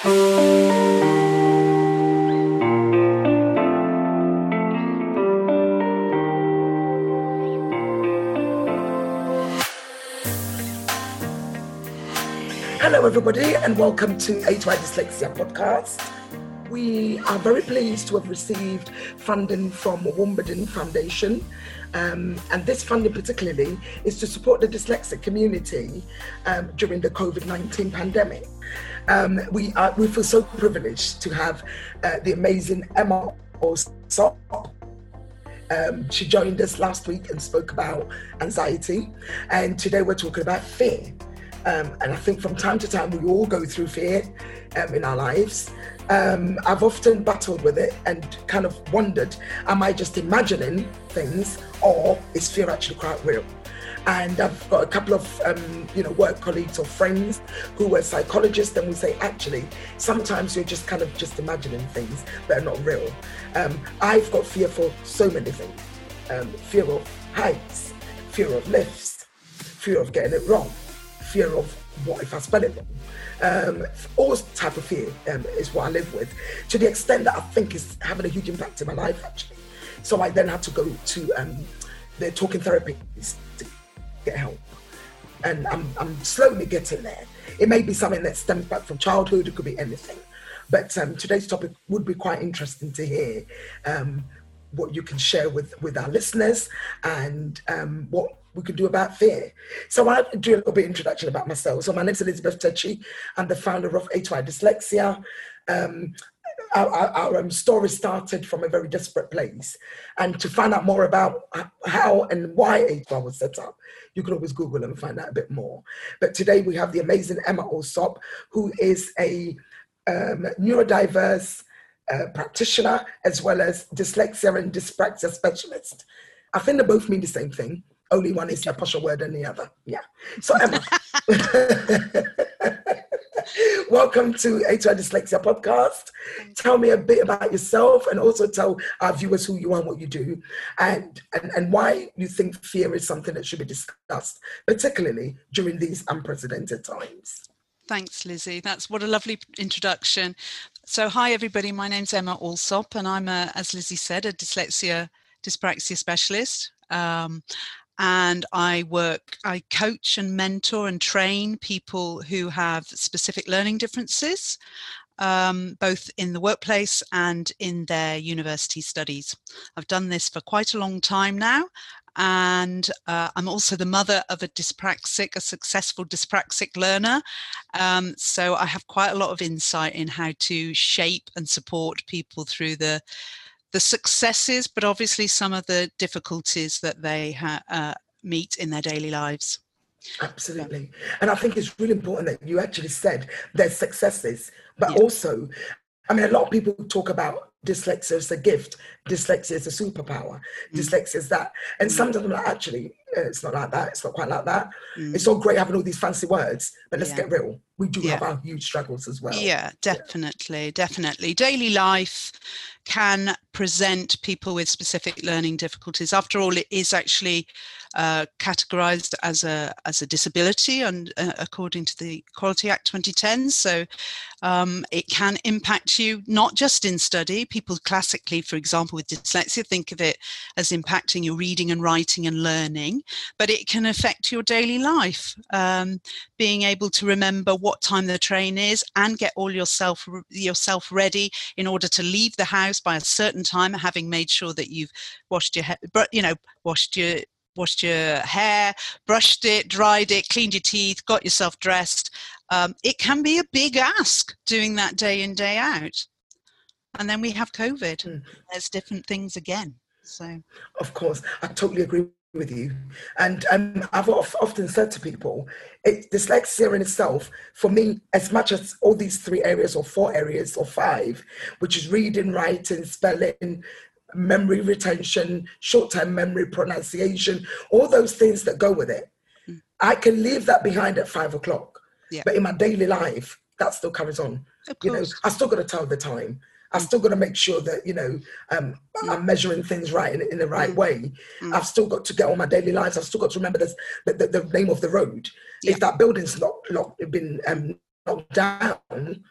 Hello, everybody, and welcome to A2I Dyslexia podcast. We are very pleased to have received funding from Wimbledon Foundation. Um, and this funding, particularly, is to support the dyslexic community um, during the COVID 19 pandemic. Um, we, are, we feel so privileged to have uh, the amazing Emma Allsop. Um, she joined us last week and spoke about anxiety, and today we're talking about fear. Um, and I think from time to time we all go through fear um, in our lives. Um, I've often battled with it and kind of wondered, am I just imagining things or is fear actually quite real? And I've got a couple of, um, you know, work colleagues or friends who were psychologists, and we say actually sometimes you're just kind of just imagining things that are not real. Um, I've got fear for so many things: um, fear of heights, fear of lifts, fear of getting it wrong, fear of what if I spell it wrong. Um, all type of fear um, is what I live with, to the extent that I think is having a huge impact in my life actually. So I then had to go to um, the talking therapies to get help, and I'm, I'm slowly getting there. It may be something that stems back from childhood. It could be anything, but um, today's topic would be quite interesting to hear um, what you can share with with our listeners and um, what we can do about fear. So I do a little bit introduction about myself. So my name is Elizabeth Takyi. I'm the founder of A2I Dyslexia. Um, our, our, our um, story started from a very desperate place. And to find out more about how and why A2I was set up, you can always Google and find out a bit more. But today we have the amazing Emma Allsop, who is a um, neurodiverse uh, practitioner as well as dyslexia and dyspraxia specialist. I think they both mean the same thing. Only one is a posher word than the other. Yeah. So Emma, welcome to A2I Dyslexia podcast. Tell me a bit about yourself and also tell our viewers who you are and what you do and, and, and why you think fear is something that should be discussed, particularly during these unprecedented times. Thanks, Lizzie. That's what a lovely introduction. So, hi, everybody. My name's Emma Alsop, and I'm, a, as Lizzie said, a dyslexia dyspraxia specialist. Um, and I work, I coach and mentor and train people who have specific learning differences, um, both in the workplace and in their university studies. I've done this for quite a long time now. And uh, I'm also the mother of a dyspraxic, a successful dyspraxic learner. Um, so I have quite a lot of insight in how to shape and support people through the the successes, but obviously some of the difficulties that they ha- uh, meet in their daily lives. Absolutely. And I think it's really important that you actually said there's successes, but yeah. also, I mean, a lot of people talk about dyslexia as a gift, dyslexia is a superpower, mm. dyslexia is that. And mm. sometimes I'm like, actually, it's not like that. It's not quite like that. Mm. It's all great having all these fancy words, but let's yeah. get real. We do yeah. have our huge struggles as well. Yeah, definitely, yeah. definitely. Daily life can present people with specific learning difficulties. After all, it is actually uh, categorized as a as a disability and uh, according to the Equality Act 2010. So um, it can impact you not just in study. People classically, for example, with dyslexia, think of it as impacting your reading and writing and learning, but it can affect your daily life. Um, being able to remember what time the train is and get all yourself yourself ready in order to leave the house by a certain time, having made sure that you've washed your head, you know, washed your washed your hair, brushed it, dried it, cleaned your teeth, got yourself dressed. Um, it can be a big ask doing that day in, day out. And then we have COVID. Mm. There's different things again. So, of course, I totally agree with you. And um, I've often said to people, it, dyslexia in itself, for me, as much as all these three areas or four areas or five, which is reading, writing, spelling, memory retention, short term memory pronunciation, all those things that go with it. Mm. I can leave that behind at five o'clock. Yeah. But in my daily life, that still carries on. You know, I still got to tell the time. I mm. still got to make sure that you know um, mm. I'm measuring things right in, in the right mm. way. Mm. I've still got to get on my daily lives. I've still got to remember this, the, the, the name of the road. Yeah. If that building's not, not been um, knocked down,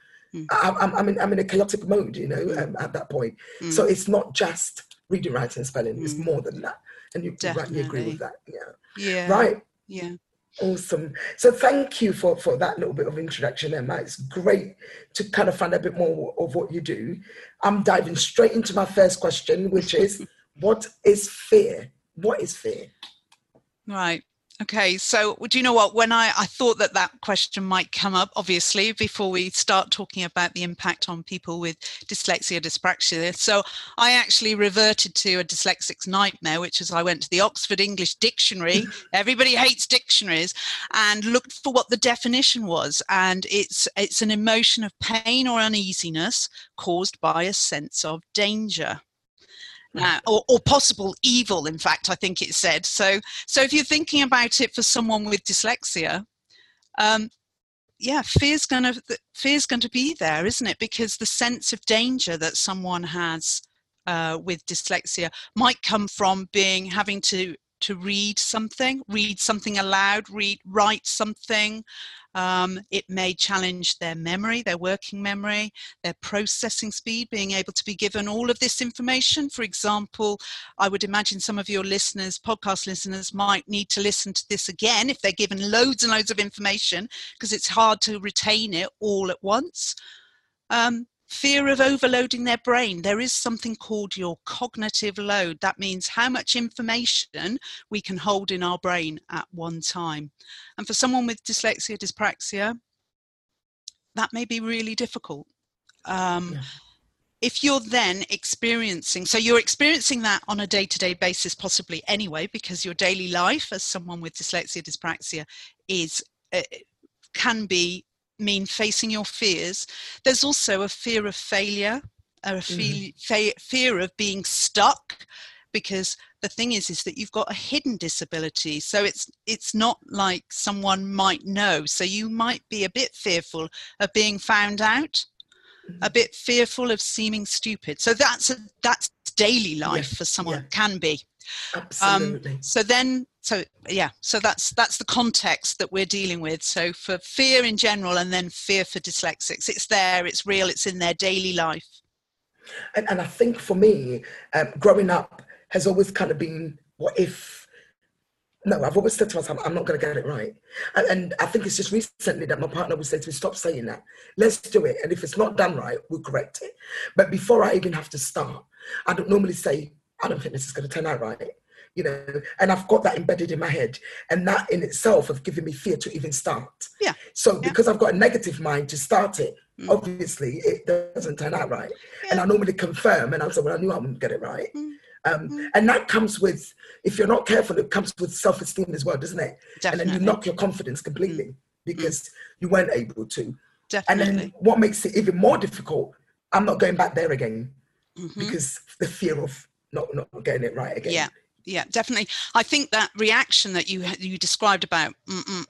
mm. I'm, I'm, in, I'm in a chaotic mode, you know, mm. um, at that point. Mm. So it's not just reading, writing, spelling. It's mm. more than that. And you, you agree with that. Yeah. Yeah. Right. Yeah. Awesome. So thank you for, for that little bit of introduction, Emma. It's great to kind of find a bit more of what you do. I'm diving straight into my first question, which is what is fear? What is fear? Right. Okay, so do you know what? When I, I thought that that question might come up, obviously, before we start talking about the impact on people with dyslexia, dyspraxia. So I actually reverted to a dyslexic's nightmare, which is I went to the Oxford English Dictionary. Everybody hates dictionaries, and looked for what the definition was. And it's it's an emotion of pain or uneasiness caused by a sense of danger uh, or, or, possible evil in fact i think it said. So so if you're thinking about it for someone with dyslexia um, yeah fear's to fear's going to be there isn't it? Because the sense of danger that someone has uh, with dyslexia might come from being having to to read something read something aloud read write something um, it may challenge their memory, their working memory, their processing speed, being able to be given all of this information. For example, I would imagine some of your listeners, podcast listeners, might need to listen to this again if they're given loads and loads of information because it's hard to retain it all at once. Um, fear of overloading their brain. There is something called your cognitive load. That means how much information we can hold in our brain at one time. And for someone with dyslexia, dyspraxia, that may be really difficult. Um, yeah. If you're then experiencing, so you're experiencing that on a day to day basis, possibly anyway, because your daily life as someone with dyslexia, dyspraxia is. Uh, can be mean facing your fears. There's also a fear of failure, a mm-hmm. fe- fear of being stuck because the thing is is that you've got a hidden disability so it's it's not like someone might know so you might be a bit fearful of being found out mm-hmm. a bit fearful of seeming stupid so that's a that's daily life yeah. for someone yeah. can be Absolutely. Um, so then, so yeah, so that's that's the context that we're dealing with. So for fear in general, and then fear for dyslexics, it's there, it's real, it's in their daily life. And, and I think for me, um, growing up has always kind of been, what if? No, I've always said to myself, I'm not going to get it right. And, and, I think it's just recently that my partner would say to me, stop saying that. Let's do it. And if it's not done right, we'll correct it. But before I even have to start, I don't normally say, I don't think this is going to turn out right. You know, and I've got that embedded in my head, and that in itself has given me fear to even start. Yeah. So yeah. because I've got a negative mind to start it, mm. obviously it doesn't turn out right. Yeah. And I normally confirm, and I say, well, I knew I wouldn't get it right. Mm. Um, mm. And that comes with, if you're not careful, it comes with self-esteem as well, doesn't it? Definitely. And then you knock your confidence completely mm. because you weren't able to. Definitely. And then what makes it even more difficult, I'm not going back there again mm-hmm. because the fear of not not getting it right again. Yeah, yeah, definitely. I think that reaction that you you described about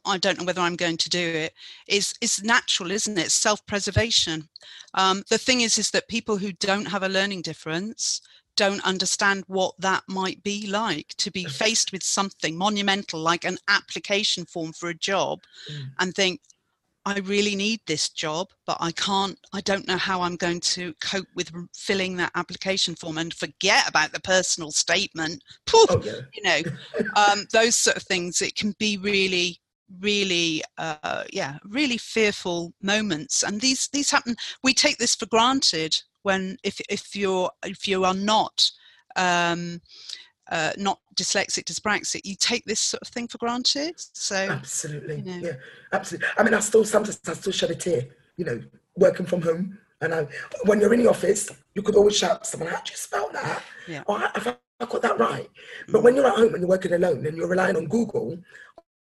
I don't know whether I'm going to do it is is natural, isn't it? Self preservation. Um, the thing is, is that people who don't have a learning difference don't understand what that might be like to be faced with something monumental like an application form for a job mm. and think I really need this job, but I can't, I don't know how I'm going to cope with filling that application form and forget about the personal statement. Poof, oh, yeah. You know, um, those sort of things, it can be really, really, uh, yeah, really fearful moments. And these, these happen, we take this for granted when, if, if you're, if you are not, um, uh, not dyslexic, dyspraxic, you take this sort of thing for granted. So absolutely, you know. yeah, absolutely. I mean, I still sometimes I still shed a tear, you know, working from home. And I, when you're in the office, you could always shout to someone, "How do you spell that?" Yeah. Or have I got that right? But when you're at home and you're working alone and you're relying on Google,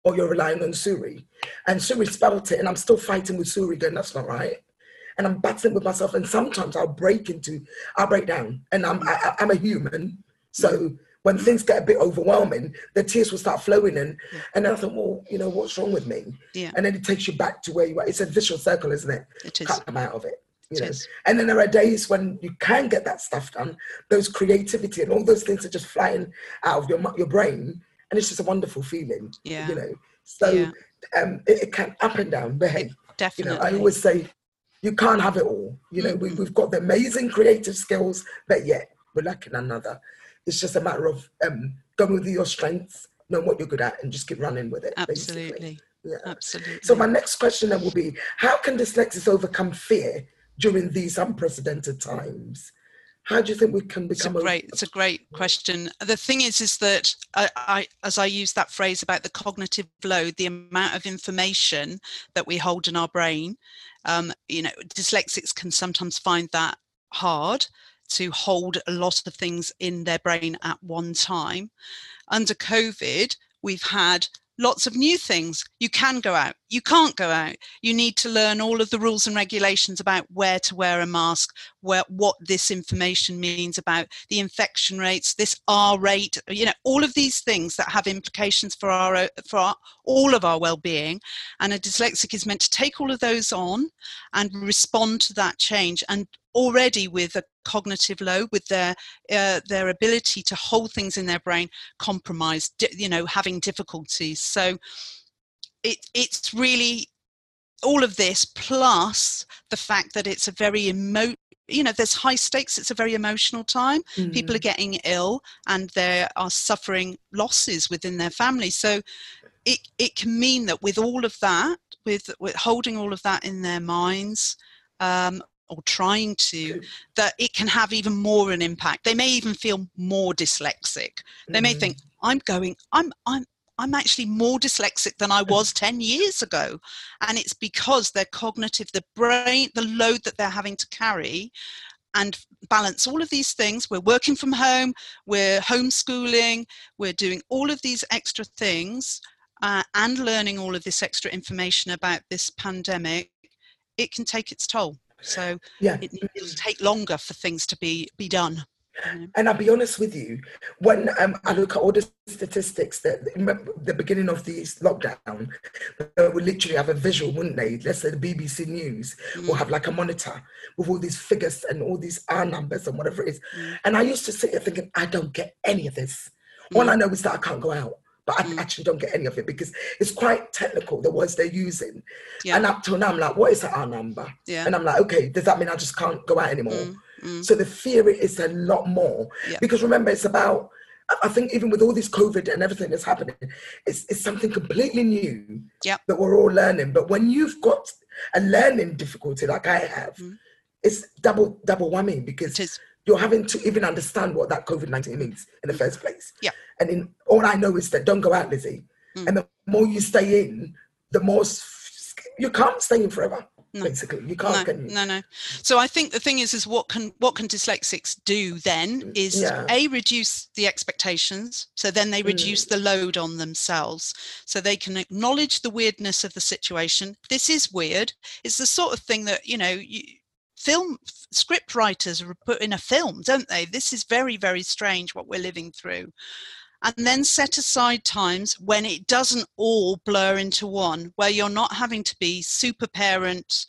or you're relying on Siri, and Siri spelled it, and I'm still fighting with Siri, going, "That's not right." And I'm battling with myself, and sometimes I'll break into, I'll break down, and I'm I, I'm a human, so when things get a bit overwhelming, the tears will start flowing and yeah. and I thought, well, you know, what's wrong with me? Yeah. And then it takes you back to where you are. It's a vicious circle, isn't it? It is. Cut them out of it. You know? And then there are days when you can get that stuff done, those creativity and all those things are just flying out of your your brain, and it's just a wonderful feeling. Yeah. You know, so yeah. um, it, it, can up and down, but hey, definitely. You know, I always say You can't have it all. You know, we, we've got the amazing creative skills, but yet we're lacking another. It's just a matter of um, going with your strengths, know what you're good at, and just keep running with it. Absolutely. Basically. Yeah. Absolutely. So my next question then will be: How can dyslexics overcome fear during these unprecedented times? How do you think we can become? It's a great. It's a great question. The thing is, is that I, I, as I use that phrase about the cognitive load, the amount of information that we hold in our brain, um, you know, dyslexics can sometimes find that hard to hold a lot of things in their brain at one time. Under COVID, we've had lots of new things. You can go out, you can't go out. You need to learn all of the rules and regulations about where to wear a mask, where what this information means about the infection rates, this R rate, you know, all of these things that have implications for our for our, all of our well-being. And a dyslexic is meant to take all of those on and respond to that change and already with a cognitive load with their uh, their ability to hold things in their brain compromised you know having difficulties. So it it's really all of this plus the fact that it's a very emo you know there's high stakes it's a very emotional time. Mm. people are getting ill and they are suffering losses within their family. So it it can mean that with all of that with with holding all of that in their minds um, or trying to that it can have even more an impact. They may even feel more dyslexic. They may think mm. i'm going i'm i'm i'm actually more dyslexic than i was 10 years ago. And it's because their cognitive the brain the load that they're having to carry and balance all of these things. We're working from home we're homeschooling we're doing all of these extra things uh, and learning all of this extra information about this pandemic it can take its toll so yeah. it, will take longer for things to be be done. And I'll be honest with you, when um, I look at all the statistics that the beginning of this lockdown, they would literally have a visual, wouldn't they? Let's say the BBC News mm. will have like a monitor with all these figures and all these R numbers and whatever it is. Mm. And I used to sit here thinking, I don't get any of this. Mm. All I know is that I can't go out but I mm. actually don't get any of it because it's quite technical, the words they're using. Yeah. And up till now, I'm like, what is R number? Yeah. And I'm like, okay, does that mean I just can't go out anymore? Mm. Mm. So the fear is a lot more yeah. because remember, it's about, I think even with all this COVID and everything that's happening, it's, it's something completely new yep. that we're all learning. But when you've got a learning difficulty like I have, mm. it's double double whammy because you're having to even understand what that COVID 19 means in the first place. Yeah. And in, all I know is that don't go out, Lizzie. Mm. And the more you stay in, the more you can't stay in forever. No. Basically, you can't. No, can you? no, no. So I think the thing is, is what can what can dyslexics do then mm, is yeah. a reduce the expectations. So then they reduce mm. the load on themselves. So they can acknowledge the weirdness of the situation. This is weird. It's the sort of thing that you know you, film script writers put in a film, don't they? This is very, very strange what we're living through. And then set aside times when it doesn't all blur into one, where you're not having to be super parent,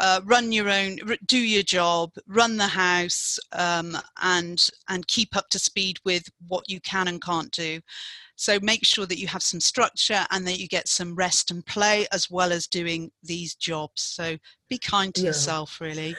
uh, run your own, do your job, run the house, um, and and keep up to speed with what you can and can't do. So make sure that you have some structure and that you get some rest and play as well as doing these jobs. So be kind to yeah. yourself, really.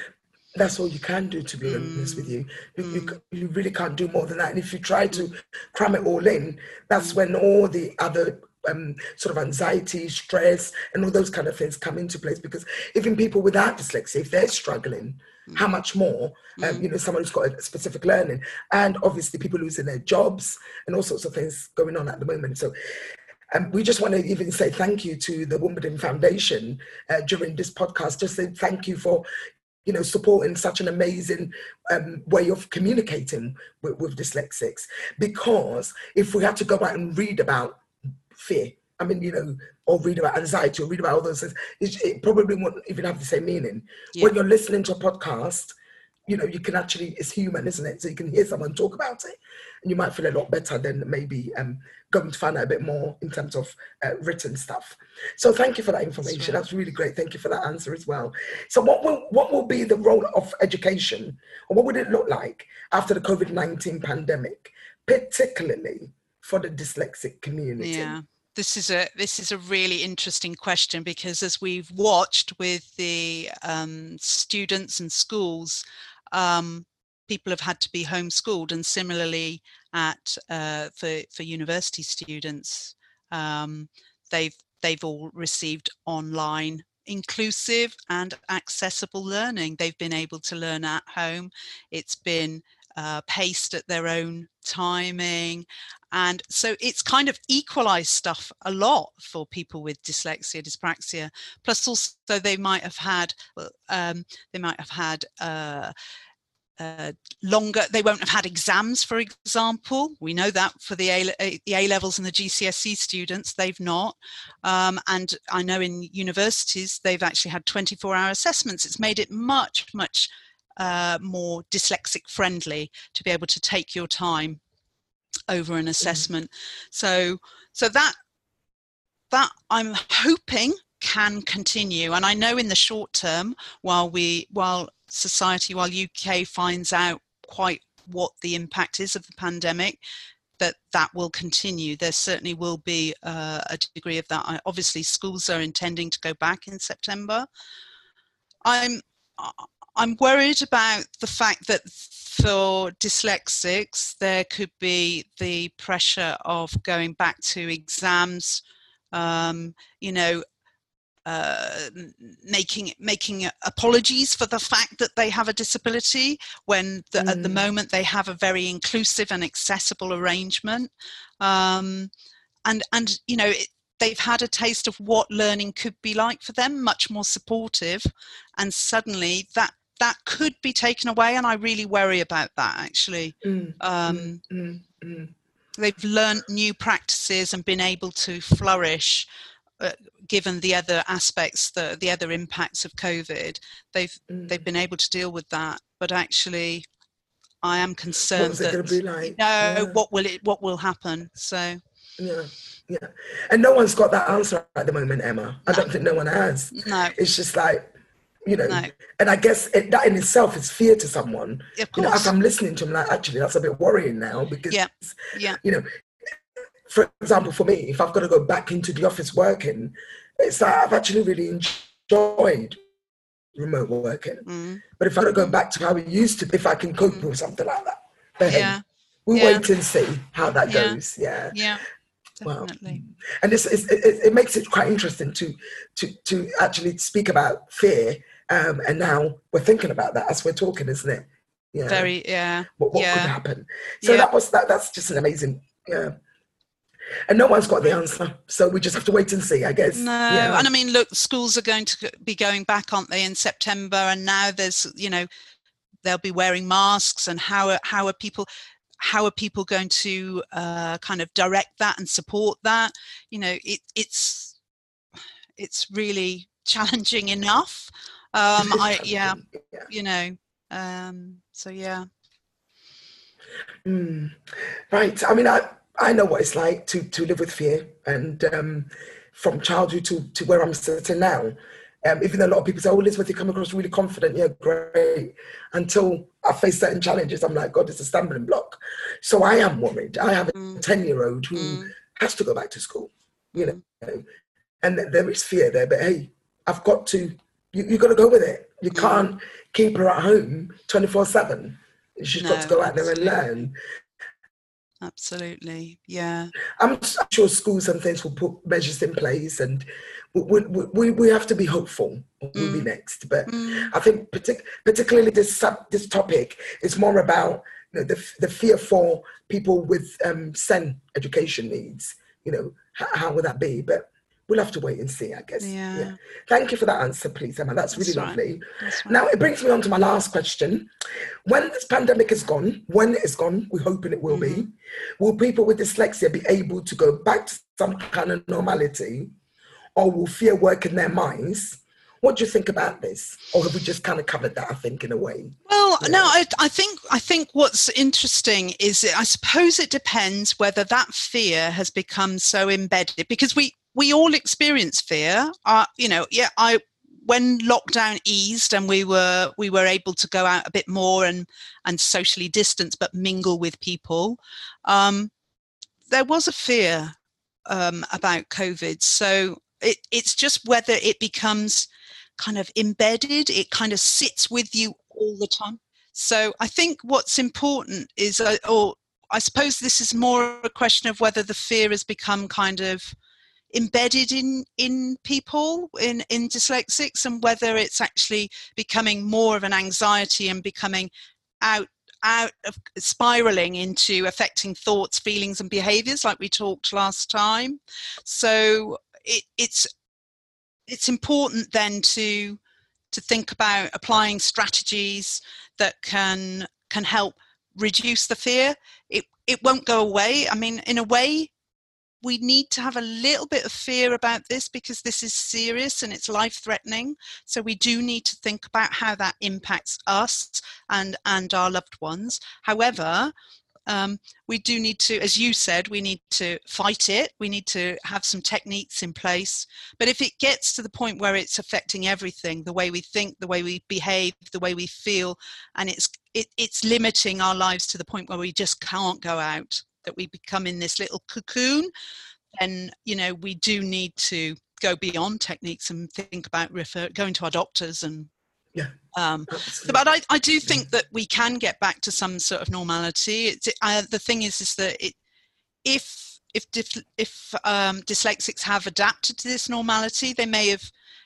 That's all you can do, to be mm. honest with you. You, mm. you. you, really can't do more than that. And if you try to cram it all in, that's mm. when all the other um, sort of anxiety, stress, and all those kind of things come into place. Because even people without dyslexia, if they're struggling, mm. how much more? Um, mm. you know, someone who's got a specific learning, and obviously people losing their jobs and all sorts of things going on at the moment. So. Um, we just want to even say thank you to the Wimbledon Foundation uh, during this podcast. Just say thank you for, you know, supporting such an amazing um, way of communicating with, with dyslexics. Because if we had to go out and read about fear. I mean, you know, or read about anxiety or read about all those things, it, probably won't even have the same meaning. Yeah. When you're listening to a podcast, you know, you can actually, it's human, isn't it? So you can hear someone talk about it you might feel a lot better than maybe um, going to find out a bit more in terms of uh, written stuff. So thank you for that information. That's. That's really great. Thank you for that answer as well. So what will, what will be the role of education or what would it look like after the COVID-19 pandemic, particularly for the dyslexic community? Yeah. this is a this is a really interesting question because as we've watched with the um, students and schools, um, people have had to be homeschooled, and similarly at uh, for for university students, um, they've they've all received online inclusive and accessible learning. They've been able to learn at home. It's been uh, paced at their own timing. And so it's kind of equalized stuff a lot for people with dyslexia, dyspraxia. Plus, also they might have had, um, they might have had uh, uh, longer they won't have had exams for example we know that for the a, the a levels and the gcse students they've not um, and i know in universities they've actually had 24 hour assessments it's made it much much uh, more dyslexic friendly to be able to take your time over an mm. assessment mm. so so that that i'm hoping can continue and i know in the short term while we while society while uk finds out quite what the impact is of the pandemic that that will continue. There certainly will be uh, a degree of that. Obviously schools are intending to go back in september. I'm i'm worried about the fact that for dyslexics there could be the pressure of going back to exams um, you know uh, making making apologies for the fact that they have a disability when the, mm. at the mm. moment they have a very inclusive and accessible arrangement um, and and you know it, they've had a taste of what learning could be like for them much more supportive and suddenly that that could be taken away and i really worry about that actually mm. Um, mm. mm, mm. they've learned new practices and been able to flourish uh, given the other aspects, the the other impacts of COVID, they've mm. they've been able to deal with that. But actually, I am concerned that like? no, yeah. what will it what will happen? So yeah. Yeah, and no one's got that answer at the moment, Emma. I no. don't think no one has. No, it's just like you know, no. and I guess it, that in itself is fear to someone. Of course. You know, as I'm listening to him, like actually, that's a bit worrying now because, yeah, yeah. you know, for example, for me, if I've got to go back into the office working, it's like I've actually really enjoyed remote working. Mm. But if I don't go back to how it used to be, if I can cope mm. with something like that, then yeah. we'll yeah. wait and see how that yeah. goes. Yeah. Yeah. Definitely. Well, and this it, it, makes it quite interesting to to to actually speak about fear. Um, and now we're thinking about that as we're talking, isn't it? Yeah. Very. Yeah. What, what could happen? So that was that. That's just an amazing. Yeah and no one's got the answer. So we just have to wait and see, I guess. No, yeah. and I mean, look, schools are going to be going back, aren't they, in September? And now there's, you know, they'll be wearing masks, and how are, how are people? How are people going to uh, kind of direct that and support that? You know, it, it's it's really challenging enough. Um, I yeah, yeah, you know, um, so yeah. Mm. Right. I mean, I I know what it's like to to live with fear, and um, from childhood to to where I'm sitting now. Um, even though a lot of people say, "Oh, Elizabeth, you come across really confident," yeah, great. Until I face certain challenges, I'm like, God, it's a stumbling block. So I am worried. I have a mm. ten-year-old who mm. has to go back to school, you know, mm. and there is fear there. But hey, I've got to. You, have got to go with it. You mm. can't keep her at home twenty four seven. She's no, got to go out there and learn absolutely yeah i'm sure schools and things will put measures in place and we, we, we have to be hopeful mm. be next but mm. i think partic- particularly this sub, this topic is more about you know, the, the fear for people with um, SEN education needs you know how, how would that be but we'll have to wait and see, I guess. Yeah. yeah. Thank you for that answer, please, Emma. That's, That's really right. lovely. Right. Now, it brings me on to my last question. When this pandemic is gone, when it is gone, we're hoping it will mm-hmm. be, will people with dyslexia be able to go back to some kind of normality or will fear work in their minds? What do you think about this, or have we just kind of covered that? I think in a way. Well, yeah. no, I, I think I think what's interesting is I suppose it depends whether that fear has become so embedded because we we all experience fear. Uh, you know, yeah, I when lockdown eased and we were we were able to go out a bit more and and socially distance but mingle with people um, there was a fear um, about COVID. So it, it's just whether it becomes kind of embedded, it kind of sits with you all the time. So I think what's important is, uh, or I suppose this is more a question of whether the fear has become kind of embedded in in people in in dyslexics and whether it's actually becoming more of an anxiety and becoming out out of spiraling into affecting thoughts feelings and behaviors like we talked last time. So it, it's it's important then to to think about applying strategies that can can help reduce the fear. It it won't go away. I mean in a way we need to have a little bit of fear about this because this is serious and it's life threatening so we do need to think about how that impacts us and and our loved ones. However um, we do need to as you said we need to fight it. We need to have some techniques in place. But if it gets to the point where it's affecting everything the way we think the way we behave the way we feel and it's it, it's limiting our lives to the point where we just can't go out that we become in this little cocoon, then you know we do need to go beyond techniques and think about refer going to our doctors and yeah. um, but I, I do think that we can get back to some sort of normality. It's, uh, the thing is is that it, if if if um, dyslexics have adapted to this normality they may have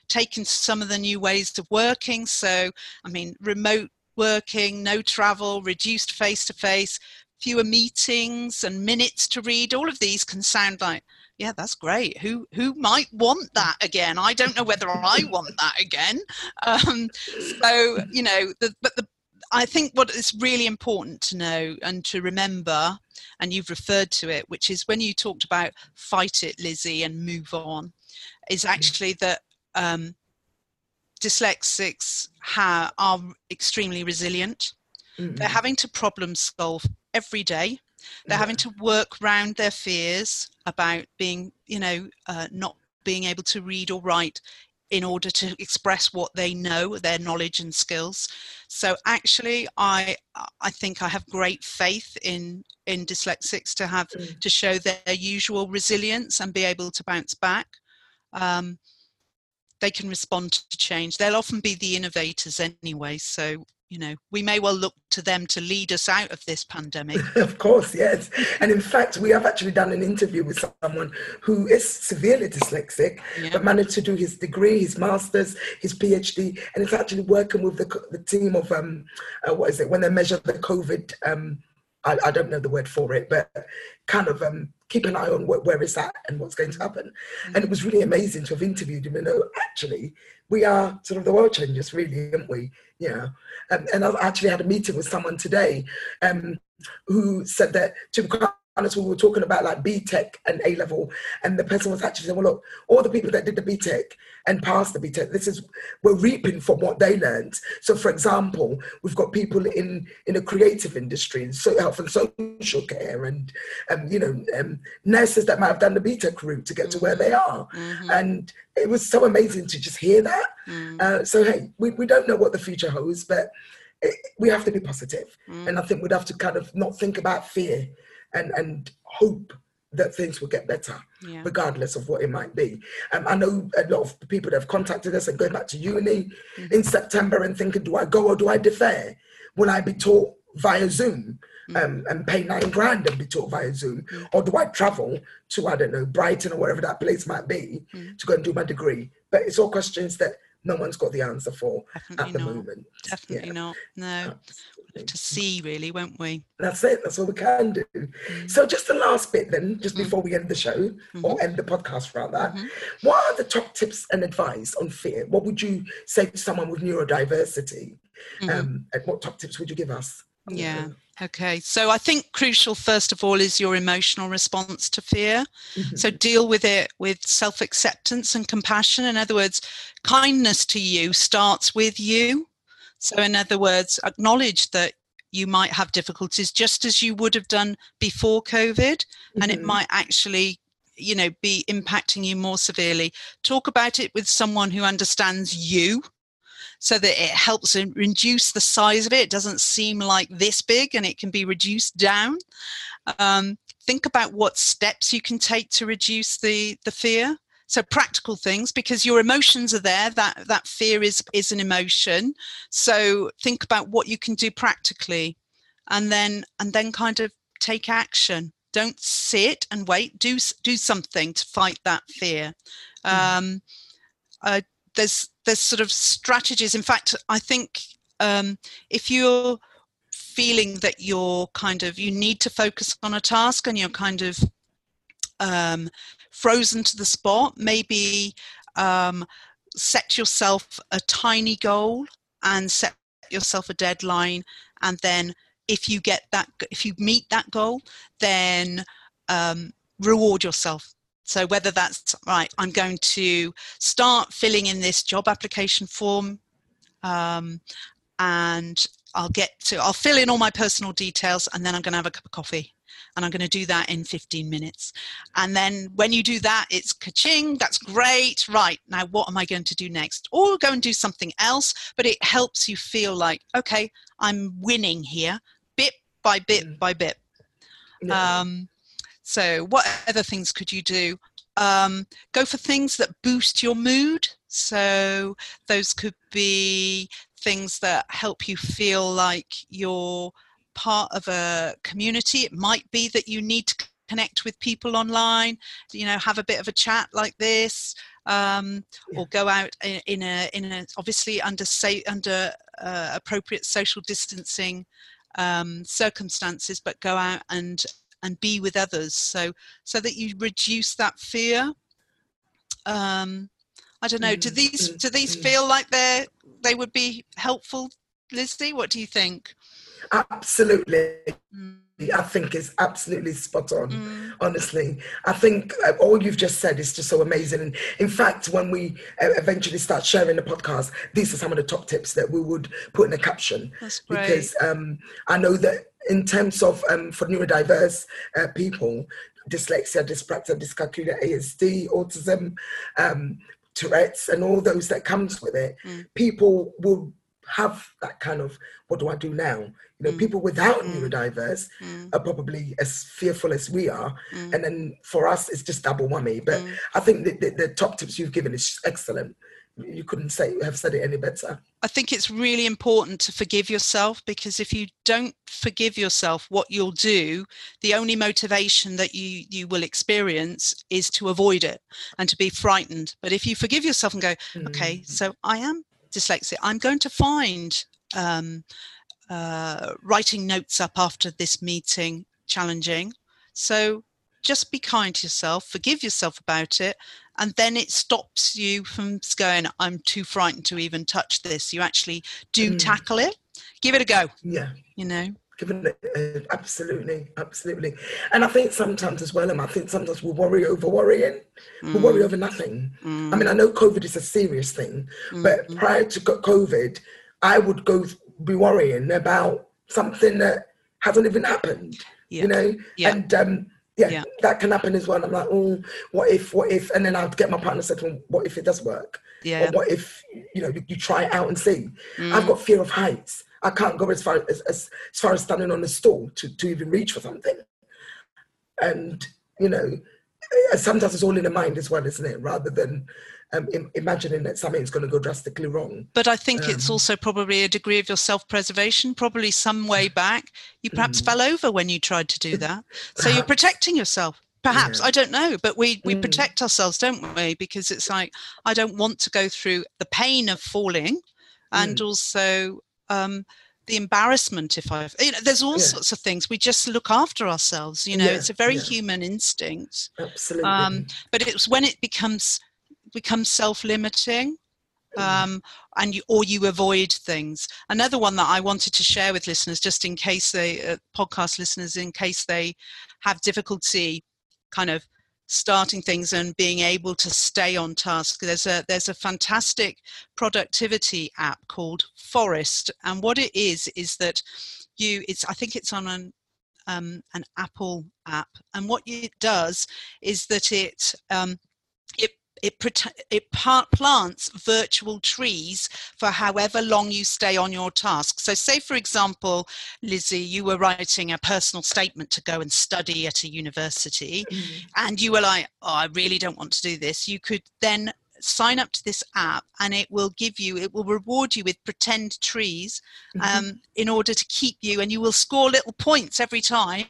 taken some of the new ways of working. So i mean remote working no travel reduced face to face fewer meetings and minutes to read. All of these can sound like yeah that's great. Who who might want that again? I don't know whether i want that again. Um, so you know the, but the i think what is really important to know and to remember and you've referred to it which is when you talked about fight it lizzie and move on is mm. actually that um, dyslexics ha- are extremely resilient. Mm-hmm. they're having to problem solve every day. They're yeah. having to work around their fears about being, you know, uh, not being able to read or write in order to express what they know their knowledge and skills so actually i i think i have great faith in in dyslexics to have mm. to show their usual resilience and be able to bounce back um, they can respond to change they'll often be the innovators anyway so you know we may well look to them to lead us out of this pandemic of course yes and in fact we have actually done an interview with someone who is severely dyslexic yeah. but managed to do his degree his master's his phd and it's actually working with the, the team of um uh, what is it when they measure the covid um I, I, don't know the word for it, but kind of um, keep an eye on wh- where it's at and what's going to happen. Mm-hmm. And it was really amazing to have interviewed him and know actually we are sort of the world changers, really, aren't we? Yeah. Um, and I actually had a meeting with someone today um, who said that to honest, we were talking about like BTEC and A level, and the person was actually saying, "Well, look, all the people that did the BTEC and passed the BTEC, this is we're reaping from what they learned." So, for example, we've got people in in the creative industry, so health and social care, and um, you know, um, nurses that might have done the BTEC route to get mm-hmm. to where they are, mm-hmm. and it was so amazing to just hear that. Mm-hmm. Uh, so, hey, we, we don't know what the future holds, but it, we have to be positive. Mm. and I think we'd have to kind of not think about fear and and hope that things will get better, yeah. regardless of what it might be. Um, I know a lot of people that have contacted us and going back to uni mm-hmm. in September and thinking, do I go or do I defer? Will I be taught via Zoom mm-hmm. um, and pay nine grand and be taught via Zoom? Mm-hmm. Or do I travel to, I don't know, Brighton or wherever that place might be mm. to go and do my degree? But it's all questions that no one's got the answer for Definitely at the not. moment. Definitely yeah. not. No to see, really, won't we? That's it. That's all we can do. Mm. So, just the last bit, then, just mm. before we end the show mm-hmm. or end the podcast, rather. Mm-hmm. What are the top tips and advice on fear? What would you say to someone with neurodiversity? Mm-hmm. Um, and what top tips would you give us? Yeah. Okay. So I think crucial, first of all, is your emotional response to fear. Mm-hmm. So deal with it with self acceptance and compassion. In other words, kindness to you starts with you. So, in other words, acknowledge that you might have difficulties just as you would have done before COVID, mm-hmm. and it mm-hmm. might actually you know be impacting you more severely talk about it with someone who understands you so that it helps reduce the size of it it doesn't seem like this big and it can be reduced down um, think about what steps you can take to reduce the the fear so practical things because your emotions are there that that fear is is an emotion. So think about what you can do practically and then and then kind of take action. Don't sit and wait. Do do something to fight that fear. Mm-hmm. um, uh, there's there's sort of strategies. In fact i think um, if you're feeling that you're kind of you need to focus on a task and you're kind of um, frozen to the spot maybe um, set yourself a tiny goal and set yourself a deadline and then if you get that if you meet that goal then um, reward yourself so whether that's right i'm going to start filling in this job application form um, and I'll get to, I'll fill in all my personal details and then I'm going to have a cup of coffee. And I'm going to do that in 15 minutes. And then when you do that, it's ka-ching, that's great. Right, now what am I going to do next? Or go and do something else, but it helps you feel like, okay, I'm winning here, bit by bit mm. by bit. Yeah. Um, so, what other things could you do? Um, go for things that boost your mood. So, those could be things that help you feel like you're part of a community. It might be that you need to connect with people online, you know, have a bit of a chat like this, um, yeah. or go out in, in, a in a obviously under say under uh, appropriate social distancing um, circumstances, but go out and and be with others, so so that you reduce that fear. Um, I don't know. Do mm, these mm, do these mm. feel like they're they would be helpful, Lizzie? What do you think? Absolutely. Mm. I think is absolutely spot on. Mm. Honestly, I think uh, all you've just said is just so amazing. And in fact, when we uh, eventually start sharing the podcast, these are some of the top tips that we would put in the caption. That's great. Because um, I know that in terms of um, for neurodiverse uh, people, dyslexia, dyspraxia, dyscalculia, ASD, autism, um, Tourette's and all those that comes with it, mm. people will have that kind of what do I do now? You know, mm. people without mm. neurodiverse mm. are probably as fearful as we are, mm. and then for us it's just double whammy. But mm. I think the, the, the top tips you've given is excellent you couldn't say have said it any better i think it's really important to forgive yourself because if you don't forgive yourself what you'll do the only motivation that you you will experience is to avoid it and to be frightened but if you forgive yourself and go okay so i am dyslexic i'm going to find um, uh, writing notes up after this meeting challenging so just be kind to yourself forgive yourself about it and then it stops you from going i'm too frightened to even touch this you actually do mm. tackle it give it a go yeah you know Given it, uh, absolutely, absolutely, and I think sometimes as well, and I think sometimes we worry over worrying, mm. we worry over nothing. Mm. I mean, I know COVID is a serious thing, mm. but prior to COVID, I would go be worrying about something that hasn't even happened. Yeah. You know, yeah. and um, yeah, yeah, that can happen as well. I'm like, oh, what if, what if, and then I'd get my partner said me, what if it does work? Yeah. Or what if, you know, you, you try it out and see. Mm. I've got fear of heights. I can't go as far as, as, as far as standing on a stool to, to even reach for something. And, you know, sometimes it's all in the mind as well, isn't it? Rather than um, imagining that something's going to go drastically wrong. But I think um, it's also probably a degree of your self-preservation. Probably some way back, you perhaps mm. fell over when you tried to do that, so you're protecting yourself. Perhaps yeah. I don't know, but we we mm. protect ourselves, don't we? Because it's like I don't want to go through the pain of falling, and mm. also um, the embarrassment if i've you know there's all yeah. sorts of things we just look after ourselves you know yeah, it's a very human instinct absolutely um, but it's when it becomes becomes self-limiting mm. um, and you, or you avoid things. Another one that I wanted to share with listeners, just in case they uh, podcast listeners, in case they have difficulty, kind of starting things and being able to stay on task. There's a there's a fantastic productivity app called Forest, and what it is is that you it's I think it's on an um, an Apple app, and what it does is that it um, it it it plants virtual trees for however long you stay on your task. So, say for example, Lizzie, you were writing a personal statement to go and study at a university, mm-hmm. and you were like, "Oh, I really don't want to do this." You could then sign up to this app and it will give you it will reward you with pretend trees mm-hmm. um, in order to keep you and you will score little points every time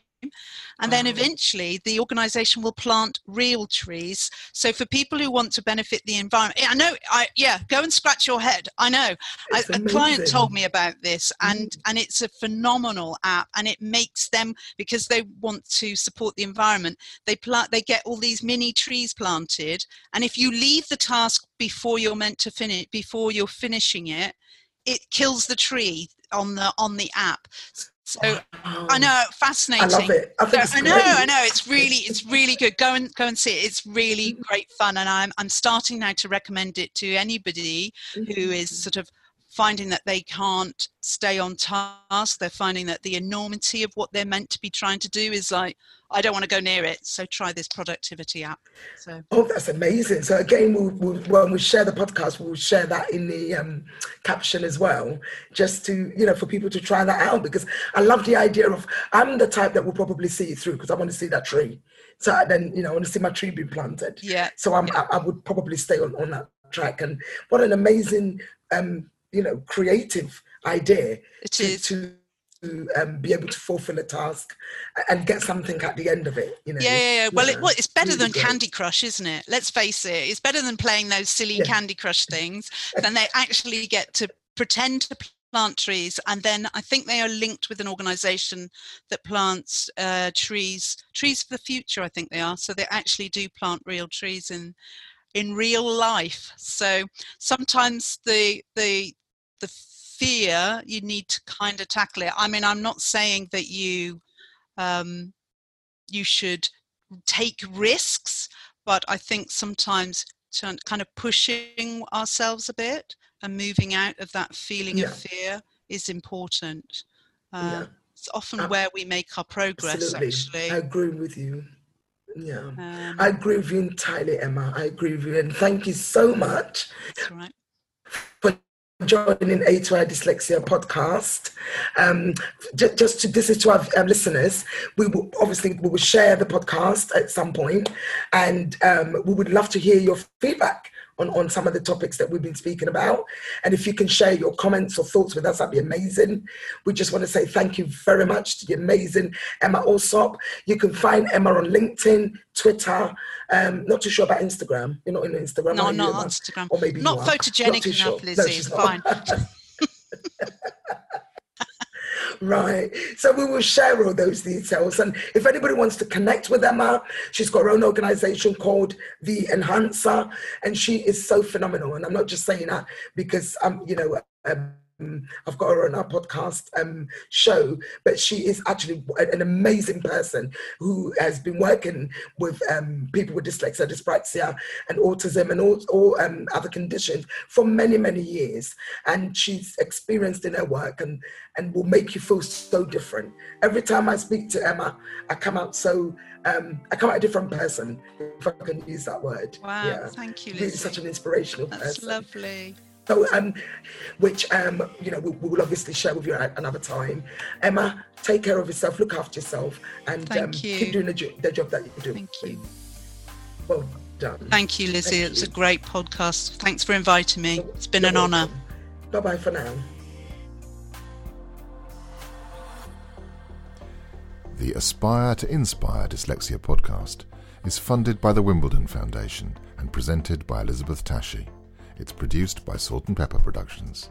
and then eventually the organization will plant real trees. So for people who want to benefit the environment i know i yeah go and scratch your head. I know. I, a client told me about this and mm. and it's a phenomenal app and it makes them because they want to support the environment they plant they get all these mini trees planted and if you leave the task before you're meant to finish before you're finishing it it kills the tree on the on the app so wow. I know, fascinating. I love it. I, I know, I know. It's really, it's really good. Go and go and see it. It's really mm-hmm. great fun, and I'm I'm starting now to recommend it to anybody mm-hmm. who is sort of finding that they can't stay on task. They're finding that the enormity of what they're meant to be trying to do is like, I don't want to go near it. So try this productivity app. So oh, that's amazing. So again, we'll, we'll when we share the podcast, we'll share that in the um, caption as well, just to you know for people to try that out because I love the idea of I'm the type that will probably see it through because I want to see that tree. So then you know I want to see my tree being planted. Yeah. So I'm yeah. I, I would probably stay on on that track and what an amazing um you know creative idea it to, is. to to um, be able to fulfill a task and get something at the end of it. You know. Yeah, yeah, yeah. Well. It, well, it's better really than great. Candy Crush, isn't it? Let's face it. It's better than playing those silly yeah. Candy Crush things. then they actually get to pretend to plant trees, and then I think they are linked with an organisation that plants uh, trees, trees for the future. I think they are. So they actually do plant real trees in in real life. So sometimes the the the fear you need to kind of tackle it. I mean, I'm not saying that you um, you should take risks, but I think sometimes kind of pushing ourselves a bit and moving out of that feeling yeah. of fear is important. Uh, yeah. It's often um, where we make our progress. Absolutely. Actually, I agree with you. Yeah, um, I agree with you entirely, Emma. I agree with you, and thank you so much right. Joining A2I Dyslexia podcast. Um, j- just to this is to our um, listeners, we will obviously we will share the podcast at some point, and um, we would love to hear your feedback on, on some of the topics that we've been speaking about. And if you can share your comments or thoughts with us, that'd be amazing. We just want to say thank you very much to the amazing Emma Allsop. You can find Emma on LinkedIn, Twitter. Um, not too sure about Instagram. You're not in Instagram. No, not on Instagram. Or maybe not photogenic not enough, sure. Lizzie. No, it's fine. Right. So we will share all those details. And if anybody wants to connect with Emma, she's got her own organization called The Enhancer, and she is so phenomenal. And I'm not just saying that because I'm, you know, um, I've got her on our podcast um, show, but she is actually an amazing person who has been working with um, people with dyslexia, dyspraxia, and autism and all, all um, other conditions for many, many years. And she's experienced in her work and, and will make you feel so different. Every time I speak to Emma, I come out so, um, I come out a different person, if I can use that word. Wow, yeah. thank you, Lizzie. Really such an inspirational That's person. That's lovely. So, um, which um, you know we, we, will obviously share with you at another time. Emma, take care of yourself, look after yourself, and um, keep doing the, jo- the, job that you're doing. Thank you. Well done. Thank you, Lizzie. Thank it was you. a great podcast. Thanks for inviting me. It's been you're an honour. Bye bye for now. The Aspire to Inspire Dyslexia podcast is funded by the Wimbledon Foundation and presented by Elizabeth Takyi. It's produced by Salt and Pepper Productions.